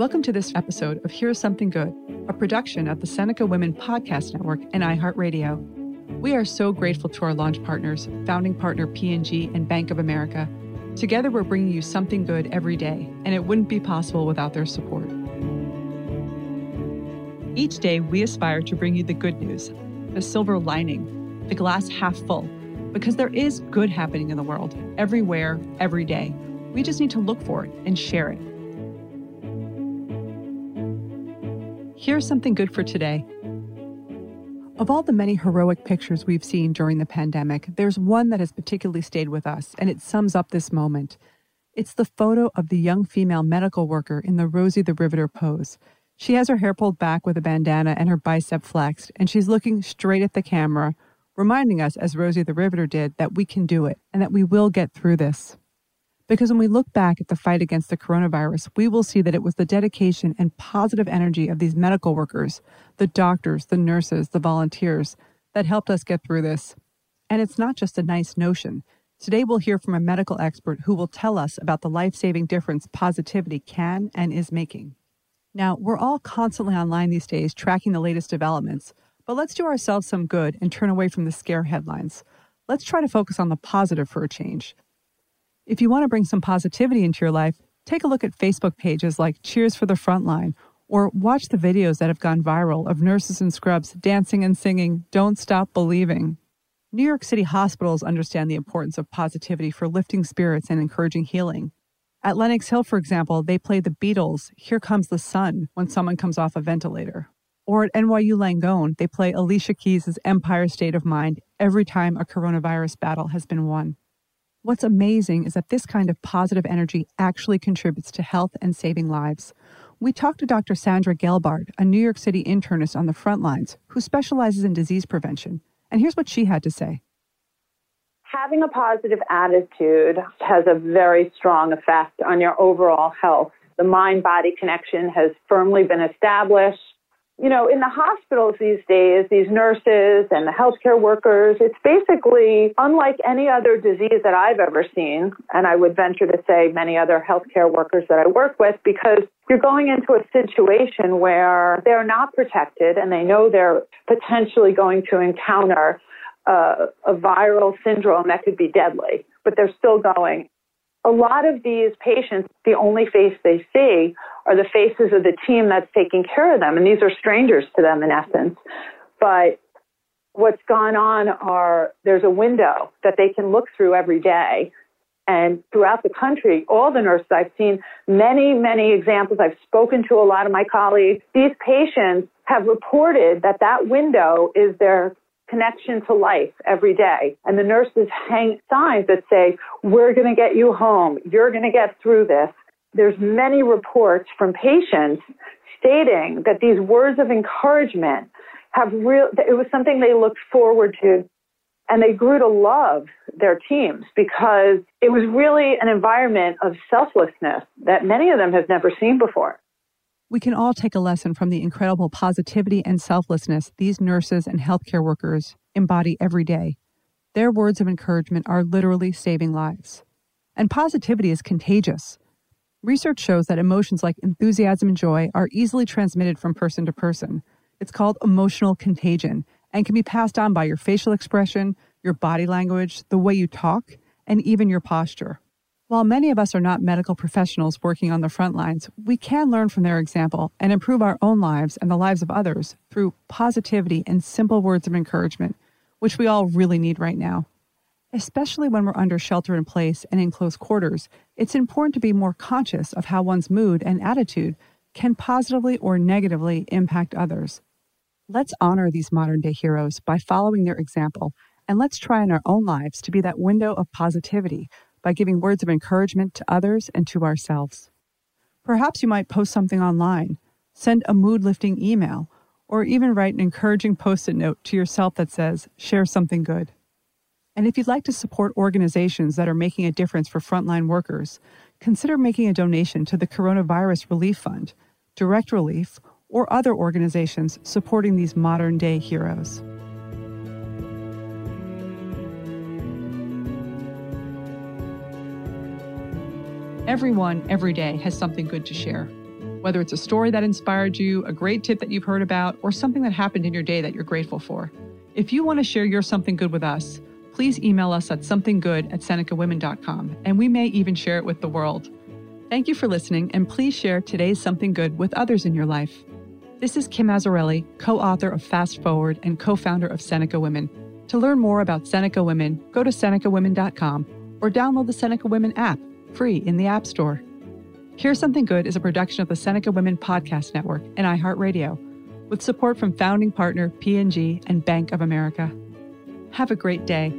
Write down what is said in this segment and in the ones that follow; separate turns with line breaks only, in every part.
Welcome to this episode of Here's Something Good, a production of the Seneca Women Podcast Network and iHeartRadio. We are so grateful to our launch partners, founding partner P&G and Bank of America. Together, we're bringing you something good every day, and it wouldn't be possible without their support. Each day, we aspire to bring you the good news, the silver lining, the glass half full, because there is good happening in the world, everywhere, every day. We just need to look for it and share it. Here's something good for today. Of all the many heroic pictures we've seen during the pandemic, there's one that has particularly stayed with us, and it sums up this moment. It's the photo of the young female medical worker in the Rosie the Riveter pose. She has her hair pulled back with a bandana and her bicep flexed, and she's looking straight at the camera, reminding us, as Rosie the Riveter did, that we can do it and that we will get through this. Because when we look back at the fight against the coronavirus, we will see that it was the dedication and positive energy of these medical workers, the doctors, the nurses, the volunteers, that helped us get through this. And it's not just a nice notion. Today, we'll hear from a medical expert who will tell us about the life saving difference positivity can and is making. Now, we're all constantly online these days tracking the latest developments, but let's do ourselves some good and turn away from the scare headlines. Let's try to focus on the positive for a change. If you want to bring some positivity into your life, take a look at Facebook pages like Cheers for the Frontline or watch the videos that have gone viral of nurses and scrubs dancing and singing Don't Stop Believing. New York City hospitals understand the importance of positivity for lifting spirits and encouraging healing. At Lenox Hill, for example, they play the Beatles' Here Comes the Sun when someone comes off a ventilator. Or at NYU Langone, they play Alicia Keys' Empire State of Mind every time a coronavirus battle has been won. What's amazing is that this kind of positive energy actually contributes to health and saving lives. We talked to Dr. Sandra Gelbard, a New York City internist on the front lines who specializes in disease prevention. And here's what she had to say.
Having a positive attitude has a very strong effect on your overall health. The mind body connection has firmly been established you know, in the hospitals these days, these nurses and the healthcare workers, it's basically unlike any other disease that I've ever seen. And I would venture to say many other healthcare workers that I work with because you're going into a situation where they're not protected and they know they're potentially going to encounter a, a viral syndrome that could be deadly, but they're still going a lot of these patients, the only face they see are the faces of the team that's taking care of them. And these are strangers to them in essence. But what's gone on are there's a window that they can look through every day. And throughout the country, all the nurses I've seen, many, many examples. I've spoken to a lot of my colleagues. These patients have reported that that window is their connection to life every day. And the nurses hang signs that say, we're going to get you home. You're going to get through this. There's many reports from patients stating that these words of encouragement have real, it was something they looked forward to and they grew to love their teams because it was really an environment of selflessness that many of them have never seen before.
We can all take a lesson from the incredible positivity and selflessness these nurses and healthcare workers embody every day. Their words of encouragement are literally saving lives. And positivity is contagious. Research shows that emotions like enthusiasm and joy are easily transmitted from person to person. It's called emotional contagion and can be passed on by your facial expression, your body language, the way you talk, and even your posture. While many of us are not medical professionals working on the front lines, we can learn from their example and improve our own lives and the lives of others through positivity and simple words of encouragement, which we all really need right now. Especially when we're under shelter in place and in close quarters, it's important to be more conscious of how one's mood and attitude can positively or negatively impact others. Let's honor these modern day heroes by following their example, and let's try in our own lives to be that window of positivity by giving words of encouragement to others and to ourselves. Perhaps you might post something online, send a mood lifting email, or even write an encouraging post it note to yourself that says, share something good. And if you'd like to support organizations that are making a difference for frontline workers, consider making a donation to the Coronavirus Relief Fund, Direct Relief, or other organizations supporting these modern day heroes. Everyone, every day, has something good to share. whether it's a story that inspired you, a great tip that you've heard about, or something that happened in your day that you're grateful for. If you want to share your something good with us, please email us at somethinggood at senecawomen.com, and we may even share it with the world. Thank you for listening, and please share today's something good with others in your life. This is Kim Azzarelli, co author of Fast Forward and co founder of Seneca Women. To learn more about Seneca Women, go to senecawomen.com or download the Seneca Women app, free in the App Store. Here's Something Good is a production of the Seneca Women Podcast Network and iHeartRadio, with support from founding partner P&G and Bank of America. Have a great day.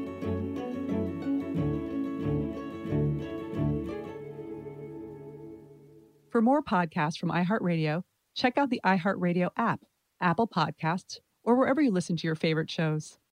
For more podcasts from iHeartRadio, check out the iHeartRadio app, Apple Podcasts, or wherever you listen to your favorite shows.